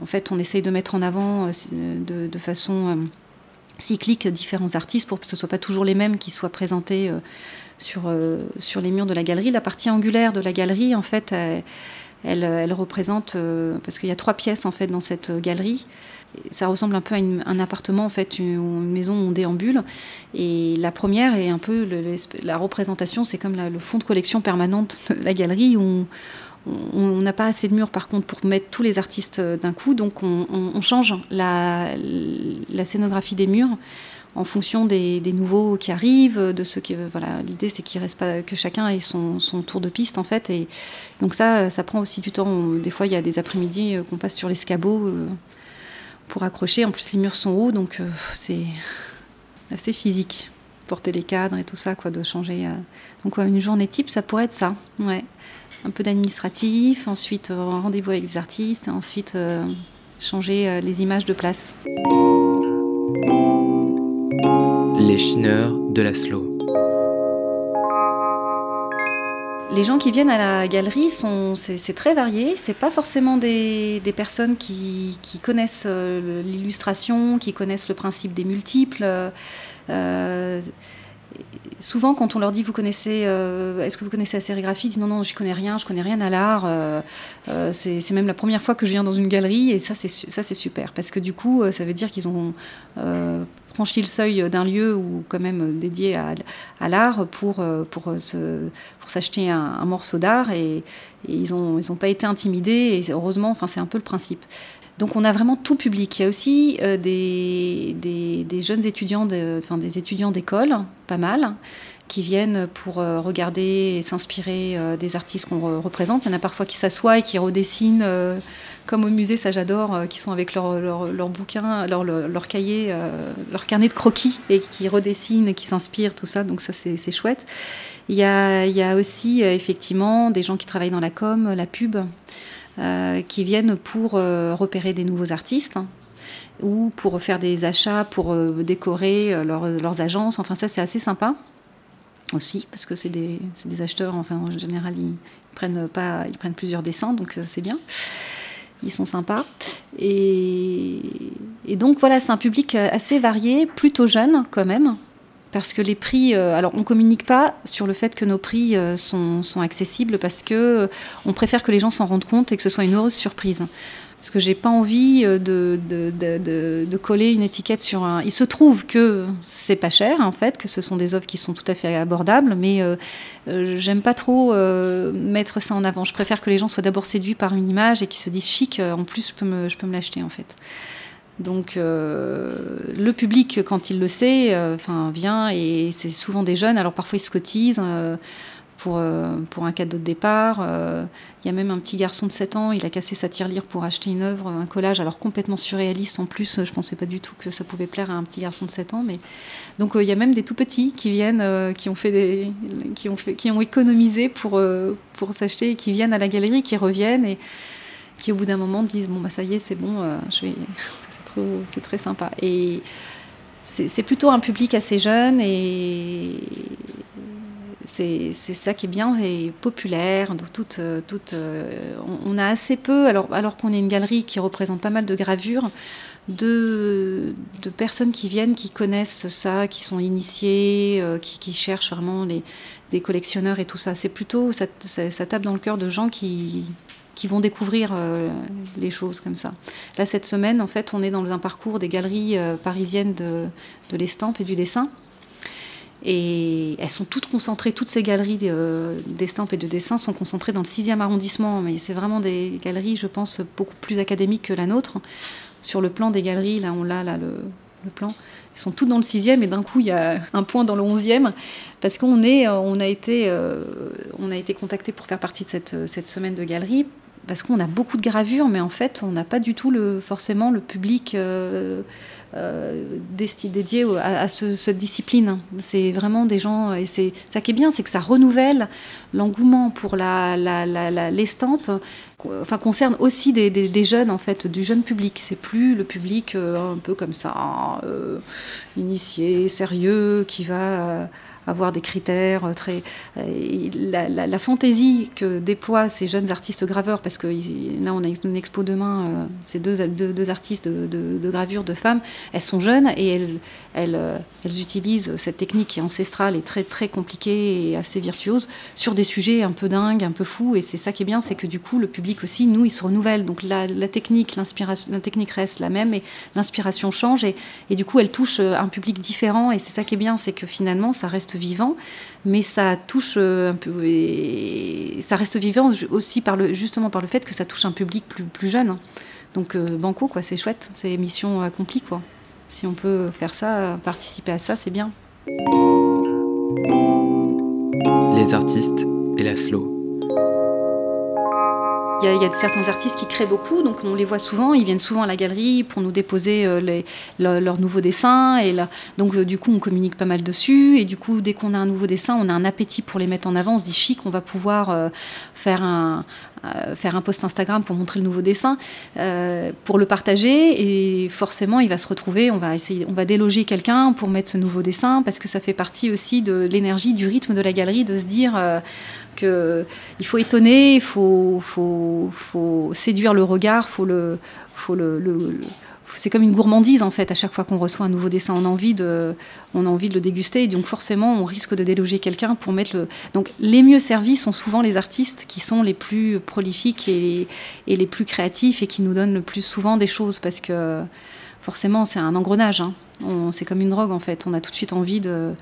en fait, on essaye de mettre en avant de, façon cyclique différents artistes pour que ce ne soit pas toujours les mêmes qui soient présentés sur, sur les murs de la galerie. La partie angulaire de la galerie, en fait, elle, représente, parce qu'il y a trois pièces en fait dans cette galerie ça ressemble un peu à un appartement, en fait, une, maison où on déambule. Et la première est un peu la représentation, c'est comme le fond de collection permanente de la galerie où on n'a pas assez de murs par contre pour mettre tous les artistes d'un coup, donc on, change la, scénographie des murs en fonction des, nouveaux qui arrivent, de ceux qui voilà l'idée c'est qu'il reste pas que chacun ait son, tour de piste en fait et donc ça ça prend aussi du temps. Des fois il y a des après-midi qu'on passe sur l'escabeau euh, pour accrocher. En plus, les murs sont hauts, donc euh, c'est assez physique. Porter les cadres et tout ça, quoi, de changer. Euh. Donc, une journée type, ça pourrait être ça. Un peu d'administratif, ensuite euh, rendez-vous avec les artistes, ensuite changer les images de place. Les chineurs de Laszlo. Les gens qui viennent à la galerie, sont, c'est, très varié. C'est pas forcément des, personnes qui, connaissent euh, l'illustration, qui connaissent le principe des multiples. Euh, souvent, quand on leur dit vous connaissez, euh, est-ce que vous connaissez la sérigraphie, ils disent non non, je connais rien, je connais rien à l'art. c'est, même la première fois que je viens dans une galerie et ça c'est ça c'est super parce que du coup ça veut dire qu'ils ont franchi le seuil d'un lieu ou quand même dédié à, l'art pour, euh, pour, se, pour s'acheter un, morceau d'art et, ils n'ont ils ont pas été intimidés et heureusement, enfin, c'est un peu le principe. Donc on a vraiment tout public. Il y a aussi euh, des, des, jeunes étudiants, enfin, des étudiants d'école, pas mal, qui viennent pour euh, regarder et s'inspirer des artistes qu'on représente. Il y en a parfois qui s'assoient et qui redessinent comme au musée, ça j'adore, euh, qui sont avec leurs leur, leur bouquins, leur, leur, cahier, euh, leur carnet de croquis et qui redessinent, qui s'inspirent, tout ça. Donc ça, c'est chouette. Il y a, il y a aussi euh, effectivement des gens qui travaillent dans la com, la pub, qui viennent pour repérer des nouveaux artistes hein, ou pour faire des achats, pour décorer leurs agences. Enfin, ça, c'est assez sympa aussi, parce que c'est des, des, acheteurs, enfin, en général, ils prennent, pas, ils prennent plusieurs dessins, donc c'est bien ils sont sympas. Et, donc voilà, c'est un public assez varié, plutôt jeune quand même, parce que les prix, euh, alors on communique pas sur le fait que nos prix euh, sont, sont, accessibles, parce que euh, on préfère que les gens s'en rendent compte et que ce soit une heureuse surprise parce que j'ai pas envie euh, de, coller une étiquette sur un. Il se trouve que c'est pas cher en fait, que ce sont des offres qui sont tout à fait abordables, mais euh, euh, j'aime pas trop mettre ça en avant. Je préfère que les gens soient d'abord séduits par une image et qu'ils se disent chic. En plus, je peux me, l'acheter en fait. Donc le public, quand il le sait, vient et c'est souvent des jeunes. Alors parfois ils se cotisent pour, euh, pour un cadeau de départ. Euh, il y a même un petit garçon de 7 ans, il a cassé sa tirelire pour acheter une œuvre, un collage, alors complètement surréaliste en plus. Je pensais pas du tout que ça pouvait plaire à un petit garçon de 7 ans. Mais... Donc il y a même des tout petits qui viennent, qui, ont fait des, qui, ont fait, qui ont économisé pour, pour s'acheter, qui viennent à la galerie, qui reviennent et qui au bout d'un moment disent bon bah ça y est c'est bon c'est très sympa et c'est plutôt un public assez jeune et c'est ça qui est bien et populaire. Donc toute, toute, on, a assez peu, alors, qu'on est une galerie qui représente pas mal de gravures, de, personnes qui viennent, qui connaissent ça, qui sont initiées, euh, qui, cherchent vraiment les, des collectionneurs et tout ça. C'est plutôt, ça, tape dans le cœur de gens qui, vont découvrir euh, les choses comme ça. Là, cette semaine, en fait, on est dans un parcours des galeries euh, parisiennes de, de l'estampe et du dessin. Et elles sont toutes concentrées, toutes ces galeries euh, d'estampes et de dessin sont concentrées dans le 6e arrondissement. Mais c'est vraiment des galeries, je pense, beaucoup plus académiques que la nôtre. Sur le plan des galeries, là, on l'a, là, le, plan. Ils sont toutes dans le 6e et d'un coup, il y a un point dans le 11e. Parce qu'on est, on a été, on a été contacté pour faire partie de cette, semaine de galerie parce qu'on a beaucoup de gravures, mais en fait, on n'a pas du tout forcément le public euh, euh, dédié à, cette discipline. C'est vraiment des gens, et c'est ça qui est bien, c'est que ça renouvelle l'engouement pour la, l'estampe. Enfin, concerne aussi des, jeunes en fait, du jeune public. C'est plus le public euh, un peu comme ça, initié, sérieux, qui va avoir des critères euh, très. Euh, la, fantaisie que déploient ces jeunes artistes graveurs, parce que là on a une expo demain, euh, ces deux, deux, artistes de, de, gravure de femmes, elles sont jeunes et elles, elles, elles, utilisent cette technique qui est ancestrale et très très compliquée et assez virtuose sur des sujets un peu dingues, un peu fous. Et c'est ça qui est bien, c'est que du coup le public aussi, nous, il se renouvelle. Donc la, la technique, l'inspiration, la technique reste la même, et l'inspiration change et, et du coup elle touche un public différent. Et c'est ça qui est bien, c'est que finalement ça reste vivant, mais ça touche euh, un peu, et ça reste vivant aussi par le, justement par le fait que ça touche un public plus, plus jeune. Donc euh, banco, quoi, c'est chouette, c'est mission accomplie, quoi. Si on peut faire ça, participer à ça, c'est bien. Les artistes et la slow. Il y, a, certains artistes qui créent beaucoup, donc on les voit souvent, ils viennent souvent à la galerie pour nous déposer euh, leurs nouveaux dessins. Et donc euh, du coup, on communique pas mal dessus. Et du coup, dès qu'on a un nouveau dessin, on a un appétit pour les mettre en avant. On se dit chic, on va pouvoir euh, faire un, faire un post Instagram pour montrer le nouveau dessin, pour le partager. Et forcément, il va se retrouver, on va essayer, on va déloger quelqu'un pour mettre ce nouveau dessin parce que ça fait partie aussi de l'énergie, du rythme de la galerie, de se dire que il faut étonner, il faut, faut, faut, séduire le regard, faut le, faut le, le, c'est comme une gourmandise en fait. À chaque fois qu'on reçoit un nouveau dessin, on a envie de, on a envie de le déguster. Et donc forcément, on risque de déloger quelqu'un pour mettre le. Donc les mieux servis sont souvent les artistes qui sont les plus prolifiques et, et les plus créatifs et qui nous donnent le plus souvent des choses parce que forcément, c'est un engrenage. Hein. C'est comme une drogue en fait. On a tout de suite envie de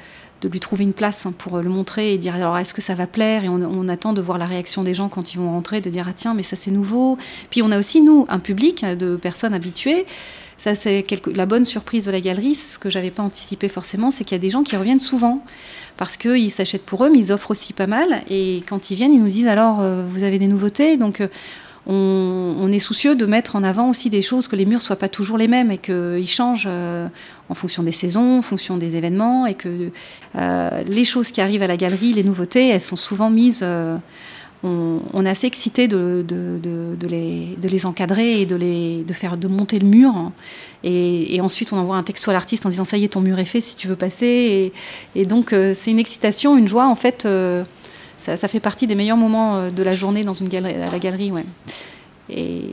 de lui trouver une place hein, pour le montrer et dire alors est-ce que ça va plaire? Et on, attend de voir la réaction des gens quand ils vont rentrer de dire ah tiens mais ça c'est nouveau puis on a aussi nous un public de personnes habituées ça c'est la bonne surprise de la galerie ce que j'avais pas anticipé forcément c'est qu'il y a des gens qui reviennent souvent parce qu'ils s'achètent pour eux mais ils offrent aussi pas mal et quand ils viennent ils nous disent alors euh, vous avez des nouveautés? Donc euh, on, est soucieux de mettre en avant aussi des choses, que les murs soient pas toujours les mêmes et qu'ils changent euh, en fonction des saisons, en fonction des événements, et que les choses qui arrivent à la galerie, les nouveautés, elles sont souvent mises. Euh, on, est assez excité de, les, encadrer et de, faire de monter le mur. Et, ensuite, on envoie un texto à l'artiste en disant ça y est, ton mur est fait si tu veux passer. Et, donc, c'est une excitation, une joie en fait ça, fait partie des meilleurs moments euh, de la journée dans une galerie, à la galerie. Ouais. Et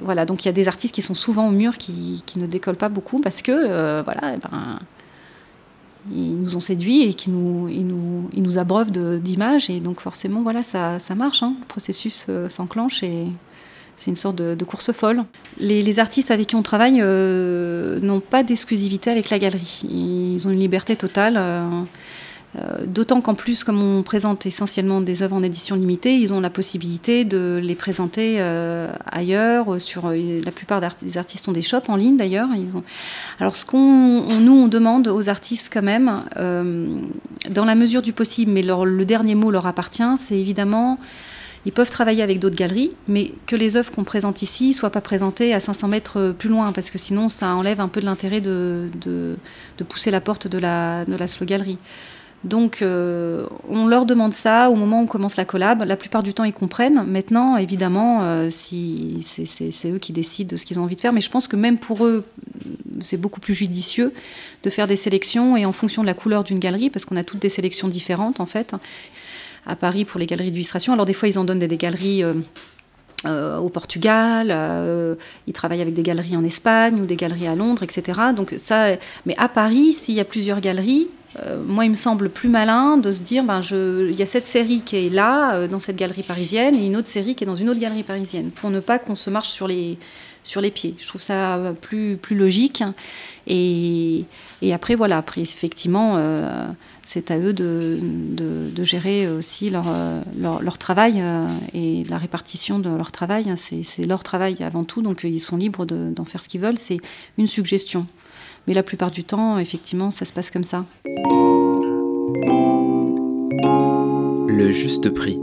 voilà, donc il y a des artistes qui sont souvent au mur qui, ne décollent pas beaucoup parce que, euh, voilà, eh ben, ils nous ont séduits et qui nous, ils nous, ils nous abreuvent d'images. Et donc forcément, voilà, ça, ça marche. Hein. le processus euh, s'enclenche et c'est une sorte de, course folle. Les, artistes avec qui on travaille n'ont pas d'exclusivité avec la galerie. Ils ont une liberté totale. Euh, d'autant qu'en plus, comme on présente essentiellement des œuvres en édition limitée, ils ont la possibilité de les présenter euh, ailleurs. Sur la plupart des artistes ont des shops en ligne d'ailleurs. Alors, ce qu'on nous on demande aux artistes quand même, dans la mesure du possible, mais le dernier mot leur appartient, c'est évidemment ils peuvent travailler avec d'autres galeries, mais que les œuvres qu'on présente ici soient pas présentées à 500 mètres plus loin, parce que sinon ça enlève un peu de l'intérêt de, de, pousser la porte de la, de la slow galerie. Donc euh, on leur demande ça au moment où on commence la collab. La plupart du temps ils comprennent. Maintenant évidemment euh, c'est eux qui décident de ce qu'ils ont envie de faire, mais je pense que même pour eux c'est beaucoup plus judicieux de faire des sélections et en fonction de la couleur d'une galerie, parce qu'on a toutes des sélections différentes en fait à Paris pour les galeries d'illustration. Alors des fois, ils en donnent des, galeries euh, au Portugal, ils travaillent avec des galeries en Espagne ou des galeries à Londres, etc. Donc ça, mais à Paris, s'il y a plusieurs galeries, moi, il me semble plus malin de se dire, ben, il y a cette série qui est là, dans cette galerie parisienne, et une autre série qui est dans une autre galerie parisienne, pour ne pas qu'on se marche sur les, sur les pieds. Je trouve ça plus, plus logique. Et, après, voilà, après, effectivement, euh, c'est à eux de, de, gérer aussi leur, leur, travail euh, et la répartition de leur travail. C'est leur travail avant tout, donc ils sont libres d'en faire ce qu'ils veulent. C'est une suggestion. Mais la plupart du temps, effectivement, ça se passe comme ça. Le juste prix.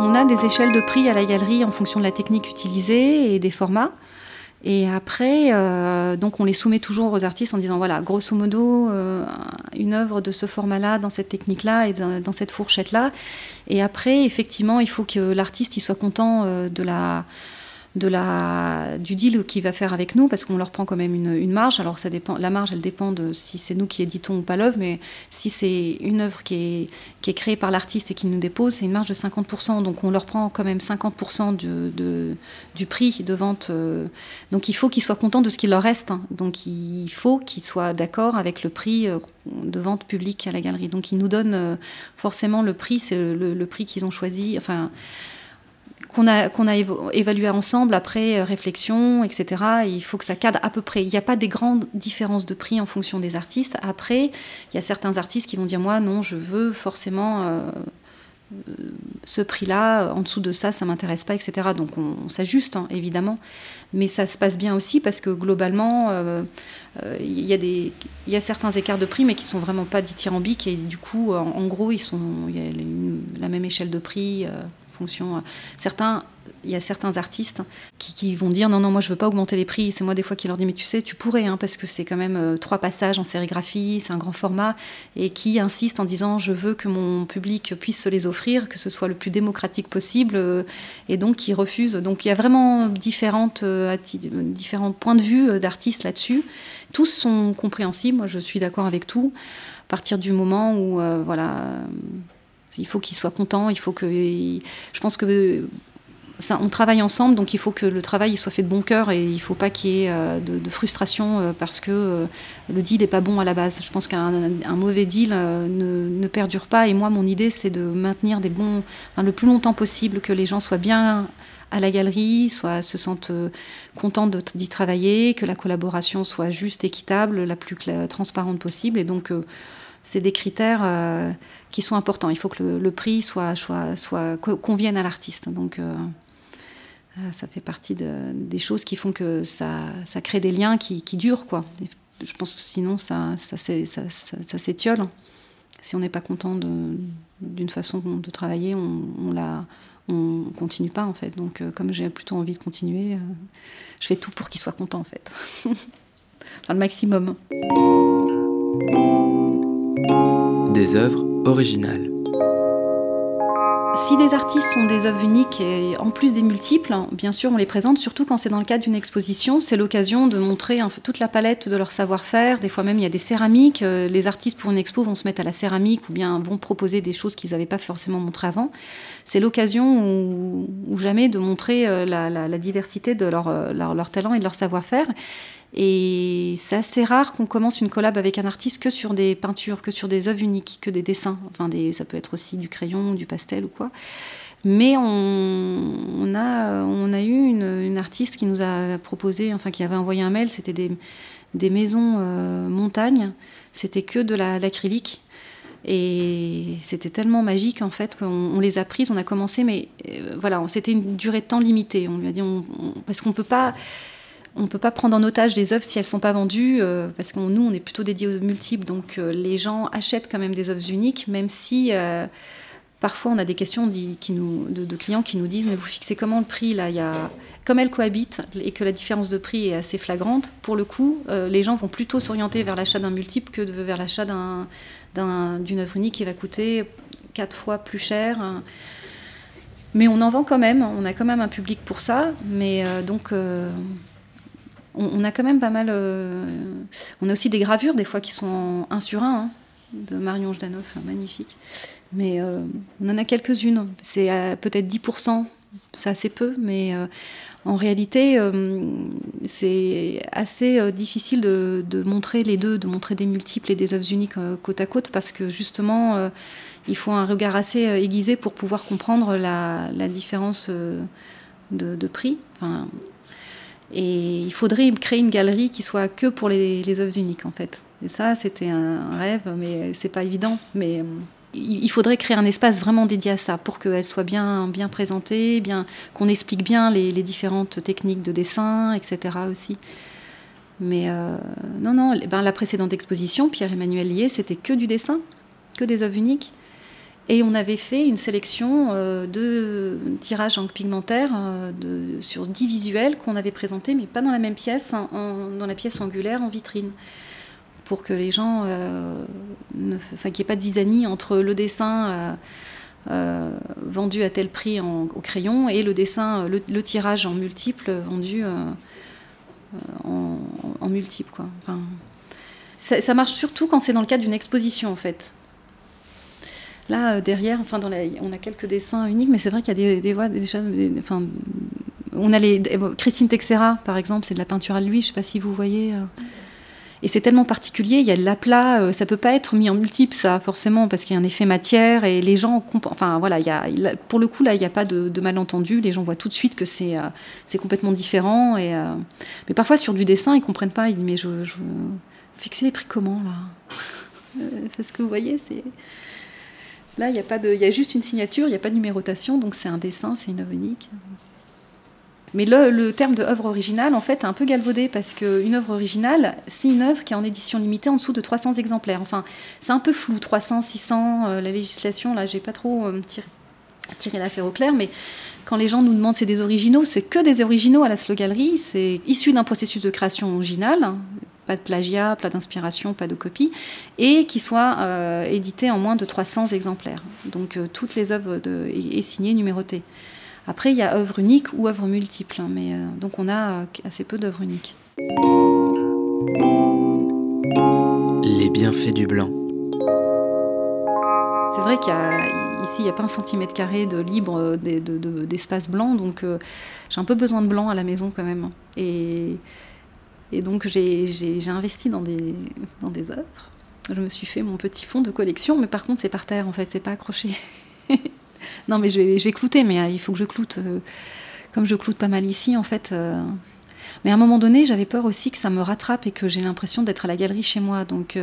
On a des échelles de prix à la galerie en fonction de la technique utilisée et des formats. Et après, euh, donc on les soumet toujours aux artistes en disant voilà, grosso modo, euh, une œuvre de ce format-là, dans cette technique-là et dans, cette fourchette-là. Et après, effectivement, il faut que l'artiste il soit content euh, de la de la, du deal qu'il va faire avec nous, parce qu'on leur prend quand même une, marge. Alors ça dépend, la marge, elle dépend de si c'est nous qui éditons ou pas l'œuvre, mais si c'est une œuvre qui est, qui est créée par l'artiste et qui nous dépose, c'est une marge de 50%. Donc on leur prend quand même 50% de, du prix de vente. Euh. donc il faut qu'ils soient contents de ce qu'il leur reste. Hein. Donc il faut qu'ils soient d'accord avec le prix euh, de vente publique à la galerie. Donc ils nous donnent euh, forcément le prix, c'est le, le prix qu'ils ont choisi. Enfin, qu'on a, qu'on a évalué ensemble après euh, réflexion, etc. il faut que ça cadre à peu près. Il n'y a pas des grandes différences de prix en fonction des artistes. Après, il y a certains artistes qui vont dire moi non, je veux forcément euh, euh, ce prix-là, en dessous de ça, ça m'intéresse pas, etc. Donc on, s'ajuste hein, évidemment, mais ça se passe bien aussi parce que globalement, il y, a y a certains écarts de prix, mais qui sont vraiment pas dithyrambiques et du coup, en, gros, il y a la même échelle de prix Euh, certains, il y a certains artistes qui, vont dire non non moi je veux pas augmenter les prix. C'est moi des fois qui leur dis mais tu sais tu pourrais hein, parce que c'est quand même euh, trois passages en sérigraphie, c'est un grand format et qui insistent en disant je veux que mon public puisse se les offrir, que ce soit le plus démocratique possible euh, et donc qui refusent. Donc il y a vraiment différentes différents points de vue d'artistes là-dessus. Tous sont compréhensibles. Moi je suis d'accord avec tout. À partir du moment où voilà il faut qu'ils soient contents, il faut que. Je pense que. On travaille ensemble, donc il faut que le travail soit fait de bon cœur et il ne faut pas qu'il y ait euh, de, frustration euh, parce que euh, le deal n'est pas bon à la base. Je pense qu'un mauvais deal ne, perdure pas et moi, mon idée, c'est de maintenir le plus longtemps possible, que les gens soient bien à la galerie, soit se sentent contents d'y travailler, que la collaboration soit juste, équitable, la plus transparente possible. Et donc, c'est des critères euh, qui sont importants. Il faut que le, prix soit, soit, soit, convienne à l'artiste. Donc, euh, euh, ça fait partie des choses qui font que ça, ça crée des liens qui, qui durent. Quoi. je pense que sinon, ça, ça, ça, ça s'étiole. Si on n'est pas content d'une façon de travailler, on, on continue pas en fait. Donc comme j'ai plutôt envie de continuer, je fais tout pour qu'il soit content en fait. le maximum des œuvres originales. Si des artistes sont des œuvres uniques et en plus des multiples, bien sûr, on les présente, surtout quand c'est dans le cadre d'une exposition. C'est l'occasion de montrer toute la palette de leur savoir-faire. Des fois même, il y a des céramiques. Euh, les artistes, pour une expo, vont se mettre à la céramique ou bien vont proposer des choses qu'ils n'avaient pas forcément montrées avant. C'est l'occasion ou, jamais de montrer euh, la, diversité de leur, euh, leur, leur talent et de leur savoir-faire. Et c'est assez rare qu'on commence une collab avec un artiste que sur des peintures, que sur des œuvres uniques, que des dessins. Enfin, des, ça peut être aussi du crayon, du pastel ou quoi. Mais on, a, on a eu une, artiste qui nous a proposé, enfin qui avait envoyé un mail, c'était des, maisons euh, montagnes c'était que de l'acrylique. Et c'était tellement magique en fait qu'on les a prises, on a commencé, mais euh, voilà, c'était une durée de temps limitée. On lui a dit, parce qu'on peut pas, on peut pas prendre en otage des œuvres si elles sont pas vendues, euh, parce que nous, on est plutôt dédiés aux multiples, donc euh, les gens achètent quand même des œuvres uniques, même si parfois on a des questions qui nous, de, clients qui nous disent, mais vous fixez comment le prix là y a, comme elles cohabitent et que la différence de prix est assez flagrante, pour le coup, les gens vont plutôt s'orienter vers l'achat d'un multiple que vers l'achat d'un d'une œuvre unique qui va coûter quatre fois plus cher. Mais on en vend quand même, on a quand même un public pour ça, mais euh, donc euh, on, a quand même pas mal. Euh, on a aussi des gravures des fois qui sont un sur un, hein, de Marion Jdanoff, magnifique. Mais on en a quelques-unes, c'est peut-être 10%, c'est assez peu, mais en réalité, euh, c'est assez euh, difficile de, montrer les deux, de montrer des multiples et des œuvres uniques euh, côte à côte, parce que justement, il faut un regard assez aiguisé pour pouvoir comprendre la, différence de, prix. Et il faudrait créer une galerie qui soit que pour les, œuvres uniques, en fait. Et ça, c'était un rêve, mais c'est pas évident. Mais il faudrait créer un espace vraiment dédié à ça pour qu'elle soit bien, bien présentée, bien, qu'on explique bien les, différentes techniques de dessin, etc. aussi. Mais euh, non, non, ben, la précédente exposition, Pierre-Emmanuel Lié, c'était que du dessin, que des œuvres uniques. Et on avait fait une sélection euh, de tirages en pigmentaire euh, sur dix visuels qu'on avait présentés, mais pas dans la même pièce, hein, dans la pièce angulaire en vitrine pour que les gens, euh, enfin qu'il n'y ait pas de zizanie entre le dessin vendu à tel prix au crayon et le dessin, le, tirage en multiple vendu en, multiple. Ça, marche surtout quand c'est dans le cadre d'une exposition en fait. Là, derrière, enfin, dans on a quelques dessins uniques, mais c'est vrai qu'il y a des, des voix, des, enfin, on a les, Christine Texera, par exemple, c'est de la peinture à lui, je ne sais pas si vous voyez. Et c'est tellement particulier, il y a de l'aplat, euh, ça peut pas être mis en multiple, ça, forcément, parce qu'il y a un effet matière et les gens. Enfin, voilà, il y a, pour le coup, là, il n'y a pas de, malentendu. Les gens voient tout de suite que c'est euh, complètement différent. Et, euh, mais parfois, sur du dessin, ils comprennent pas. Ils disent, mais je. je... Fixer les prix comment, là? Parce que vous voyez, c'est. Là, il y, a pas de, il y a juste une signature, il n'y a pas de numérotation, donc c'est un dessin, c'est une œuvre unique. Mais le, terme de œuvre originale, en fait, est un peu galvaudé parce qu'une œuvre originale, c'est une œuvre qui est en édition limitée en dessous de 300 exemplaires. Enfin, c'est un peu flou, 300, 600, euh, la législation, là, j'ai pas trop euh, tiré, l'affaire au clair, mais quand les gens nous demandent c'est des originaux, c'est que des originaux à la Slow Gallery, c'est issu d'un processus de création originale, hein, pas de plagiat, pas d'inspiration, pas de copie, et qui soit euh, édité en moins de 300 exemplaires. Donc toutes les œuvres de, et, et signées, numérotées. Après, il y a œuvres uniques ou œuvres multiples, hein, mais euh, donc on a euh, assez peu d'œuvres uniques. Les bienfaits du blanc. C'est vrai qu'ici, il n'y a pas un centimètre carré de libre euh, d'espace blanc, donc j'ai un peu besoin de blanc à la maison quand même. Et, et donc j'ai investi dans des, œuvres. Je me suis fait mon petit fond de collection, mais par contre c'est par terre en fait, c'est pas accroché. non, mais je vais, je clouter, mais euh, il faut que je cloute. Euh, comme je cloute pas mal ici, en fait. Euh. mais à un moment donné, j'avais peur aussi que ça me rattrape et que j'ai l'impression d'être à la galerie chez moi. Donc,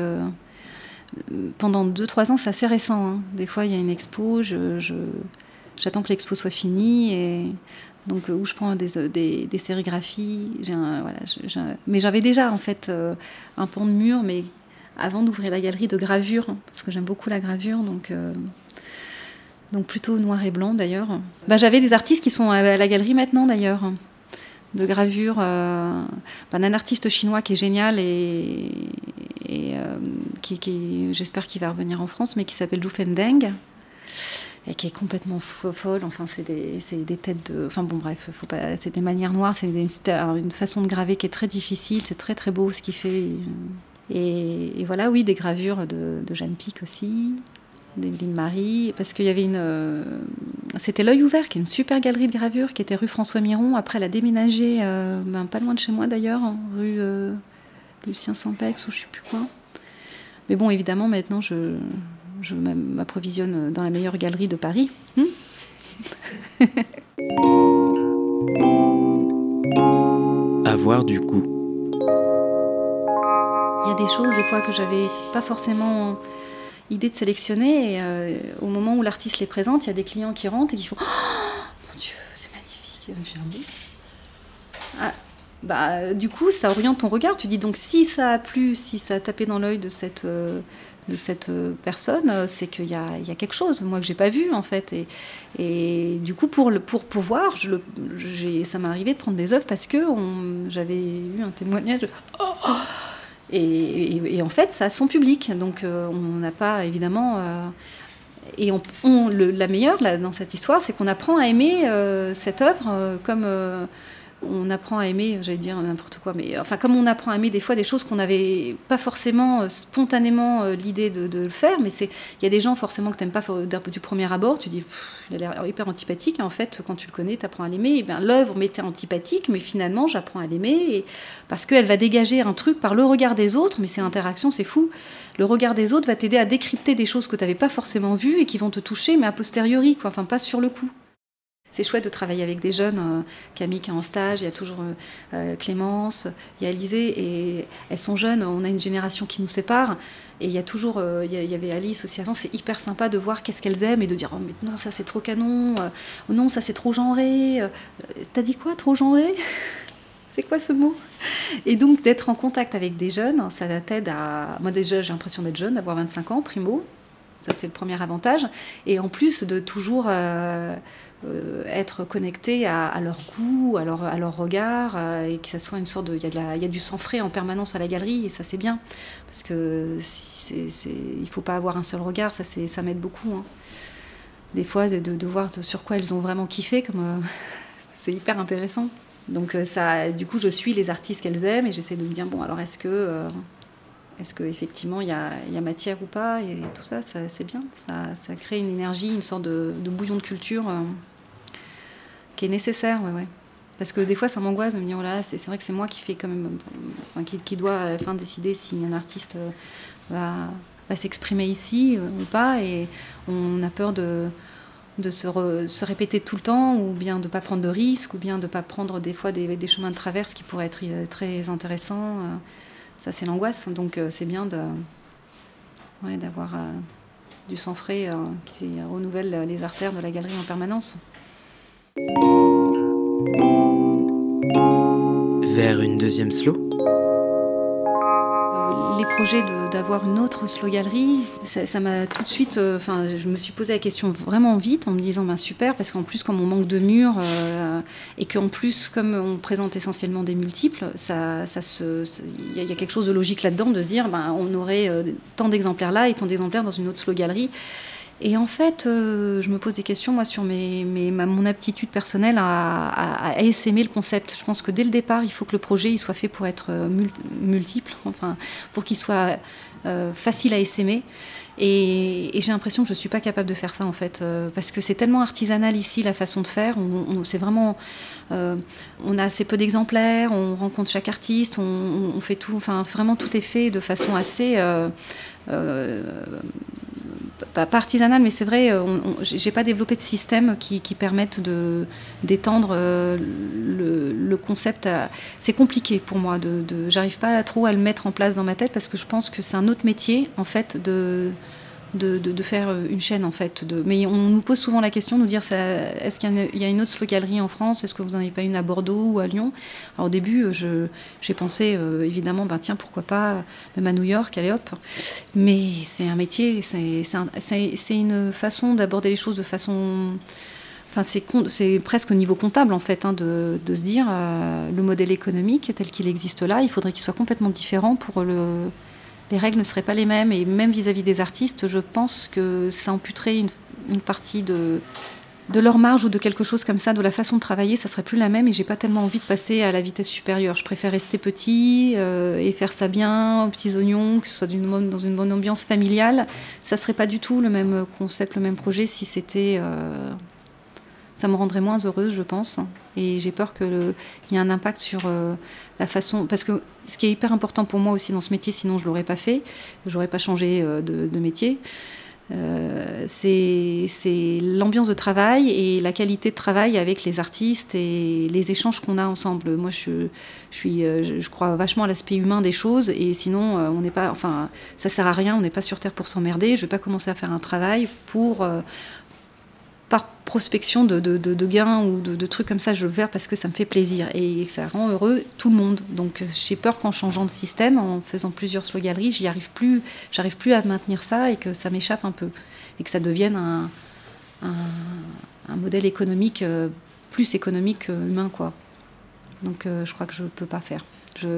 pendant 2-3 ans, c'est assez récent. Hein. Des fois, il y a une expo, j'attends que l'expo soit finie et donc où je prends des, des, des sérigraphies. J'ai voilà, mais j'avais déjà en fait un pont de mur, mais avant d'ouvrir la galerie de gravure, parce que j'aime beaucoup la gravure, donc donc plutôt noir et blanc d'ailleurs. Bah, J'avais des artistes qui sont à la galerie maintenant d'ailleurs, de gravure, euh, bah, d'un artiste chinois qui est génial et, euh, qui, j'espère qu'il va revenir en France, mais qui s'appelle Zhu Fendeng et qui est complètement folle. Enfin, c'est des, des, têtes de. Enfin, bon, bref, c'est des manières noires, c'est une, façon de graver qui est très difficile, c'est très très beau ce qu'il fait. Et, voilà, oui, des gravures de, Jeanne Pic aussi d'Evelyne Marie, parce qu'il y avait une. Euh, c'était L'œil ouvert, qui est une super galerie de gravure, qui était rue François Miron. Après, elle a déménagé, euh, ben, pas loin de chez moi d'ailleurs, rue euh, Lucien Sampex, ou je sais plus quoi. Mais bon, évidemment, maintenant, je, je m'approvisionne dans la meilleure galerie de Paris. Hmm Avoir du goût. Il y a y a des choses des fois que j'avais pas forcément idée de sélectionner. Et euh, au moment où l'artiste les présente, il y a des clients qui rentrent et qui font oh, Mon Dieu, c'est magnifique. Ah, bah, du coup, ça oriente ton regard. Tu dis donc si ça a plu, si ça a tapé dans l'œil de cette, euh, de cette euh, personne, c'est qu'il y a, quelque chose, moi, que j'ai pas vu, en fait. Et, du coup, pour, pour pouvoir, ça m'est arrivé de prendre des œuvres parce que j'avais eu un témoignage. Oh, oh et, en fait, ça a son public. Donc, euh, on n'a pas, évidemment. Euh, et la meilleure dans cette histoire, c'est qu'on apprend à aimer euh, cette œuvre comme on apprend à aimer, j'allais dire n'importe quoi, mais enfin comme on apprend à aimer des fois des choses qu'on n'avait pas forcément euh, spontanément euh, l'idée de, le faire, mais c'est il y a des gens forcément que tu n'aimes pas du premier abord, tu dis il a l'air hyper antipathique, et en fait quand tu le connais, tu apprends à l'aimer, et bien l'œuvre m'était antipathique, mais finalement j'apprends à l'aimer, parce qu'elle va dégager un truc par le regard des autres, mais c'est interaction, c'est fou. Le regard des autres va t'aider à décrypter des choses que tu n'avais pas forcément vues et qui vont te toucher, mais a posteriori, quoi, enfin pas sur le coup c'est chouette de travailler avec des jeunes. Euh, Camille qui est en stage, il y a toujours euh, euh, Clémence, il y a Alizé, et elles sont jeunes, on a une génération qui nous sépare. Et il y a toujours, il y avait Alice aussi avant, c'est hyper sympa de voir qu'est-ce qu'elles aiment et de dire oh, mais non, ça c'est trop canon, non, ça c'est trop genré. T'as dit quoi, trop genré? C'est quoi ce mot? Et donc d'être en contact avec des jeunes, ça t'aide à. Moi déjà, j'ai l'impression d'être jeune, d'avoir 25 ans, primo. Ça, c'est le premier avantage. Et en plus de toujours euh, être connecté à, leur goût, à leur, à leur regard, euh, et que ça soit une sorte de... Il y, a du sang frais en permanence à la galerie, et ça c'est bien, parce que si il ne faut pas avoir un seul regard, ça, ça m'aide beaucoup. Hein. Des fois, de, de, voir sur quoi elles ont vraiment kiffé, comme euh, c'est hyper intéressant. Donc ça, du coup, je suis les artistes qu'elles aiment, et j'essaie de me dire, bon, alors est-ce que... est-ce qu'effectivement il y a, matière ou pas Et tout ça, c'est bien. Ça, crée une énergie, une sorte de, bouillon de culture qui est nécessaire, ouais, ouais. Parce que des fois, ça m'angoisse de me dire, oh là, c'est vrai que c'est moi qui fais quand même, enfin, qui, qui, doit à la fin décider si un artiste euh, va, va s'exprimer ici euh, ou pas, et on a peur de, de se, se, répéter tout le temps, ou bien de ne pas prendre de risques, ou bien de ne pas prendre des fois des, des, chemins de traverse qui pourraient être euh, très intéressants. Ça, c'est l'angoisse. Donc, c'est bien d'avoir du sang frais qui renouvelle les artères de la galerie en permanence. Vers une deuxième slow? euh, les projets d'avoir une autre slow galerie, ça m'a tout de suite. Euh, enfin, je me suis posé la question vraiment vite en me disant ben super parce qu'en plus comme on manque de murs euh, et qu'en plus comme on présente essentiellement des multiples, ça, ça se, il y, a quelque chose de logique là-dedans de se dire ben on aurait tant d'exemplaires là et tant d'exemplaires dans une autre slow galerie. Et en fait, euh, je me pose des questions, moi, sur mon aptitude personnelle à, à, essaimer le concept. Je pense que dès le départ, il faut que le projet il soit fait pour être euh, multiple, enfin, pour qu'il soit euh, facile à essaimer. Et, j'ai l'impression que je ne suis pas capable de faire ça, en fait, parce que c'est tellement artisanal ici, la façon de faire. On, c'est vraiment... on a assez peu d'exemplaires, on rencontre chaque artiste, on, fait tout... Enfin, vraiment, tout est fait de façon assez pas, artisanal, mais c'est vrai, euh, j'ai pas développé de système qui, permettent de d'étendre euh, le, concept. C'est compliqué pour moi. De J'arrive pas trop à le mettre en place dans ma tête parce que je pense que c'est un autre métier en fait de de, de, faire une chaîne en fait. De... Mais on nous pose souvent la question, nous dire est-ce qu'il y, a une autre slow galerie en France? Est-ce que vous n'en avez pas une à Bordeaux ou à Lyon? Alors au début, j'ai pensé euh, évidemment, ben, tiens, pourquoi pas même à New York, allez hop. Mais c'est un métier, c'est une façon d'aborder les choses de façon... Enfin, c'est presque au niveau comptable en fait, hein, de, de, se dire euh, le modèle économique tel qu'il existe là, il faudrait qu'il soit complètement différent pour le, les règles ne seraient pas les mêmes. Et même vis-à-vis des artistes, je pense que ça amputerait une, partie de, leur marge ou de quelque chose comme ça, de la façon de travailler, ça serait plus la même et j'ai pas tellement envie de passer à la vitesse supérieure. Je préfère rester petit euh, et faire ça bien, aux petits oignons, que ce soit dans une bonne ambiance familiale. Ça serait pas du tout le même concept, le même projet si c'était. Euh, ça me rendrait moins heureuse, je pense. Et j'ai peur qu'il y ait un impact sur euh, la façon. Parce que ce qui est hyper important pour moi aussi dans ce métier, sinon je ne l'aurais pas fait, je n'aurais pas changé euh, de, métier. Euh, c'est l'ambiance de travail et la qualité de travail avec les artistes et les échanges qu'on a ensemble. Moi, je, je, suis, euh, je crois vachement à l'aspect humain des choses et sinon, on n'est pas, enfin, ça sert à rien. On n'est pas sur terre pour s'emmerder. Je vais pas commencer à faire un travail pour par prospection de, gains ou de, trucs comme ça, je veux faire parce que ça me fait plaisir et ça rend heureux tout le monde. Donc j'ai peur qu'en changeant de système, en faisant plusieurs slow galeries, j'y arrive plus, j'arrive plus à maintenir ça et que ça m'échappe un peu et que ça devienne un, modèle économique euh, plus économique humain quoi. Donc euh, je crois que je peux pas faire.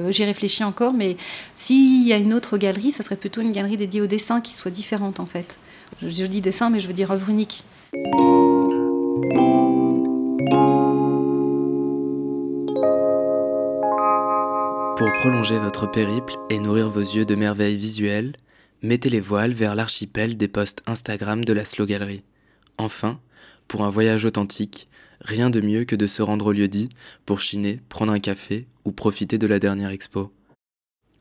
J'y réfléchis encore, mais s'il y a une autre galerie, ça serait plutôt une galerie dédiée au dessin qui soit différente en fait. Je, je dis dessin, mais je veux dire œuvre unique. Pour prolonger votre périple et nourrir vos yeux de merveilles visuelles, mettez les voiles vers l'archipel des posts Instagram de la Slow Gallery. Enfin, pour un voyage authentique, rien de mieux que de se rendre au lieu dit pour chiner, prendre un café ou profiter de la dernière expo.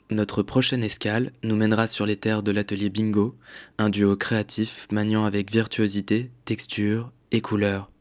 Notre prochaine escale nous mènera sur les terres de l'atelier Bingo, un duo créatif maniant avec virtuosité, texture et couleur.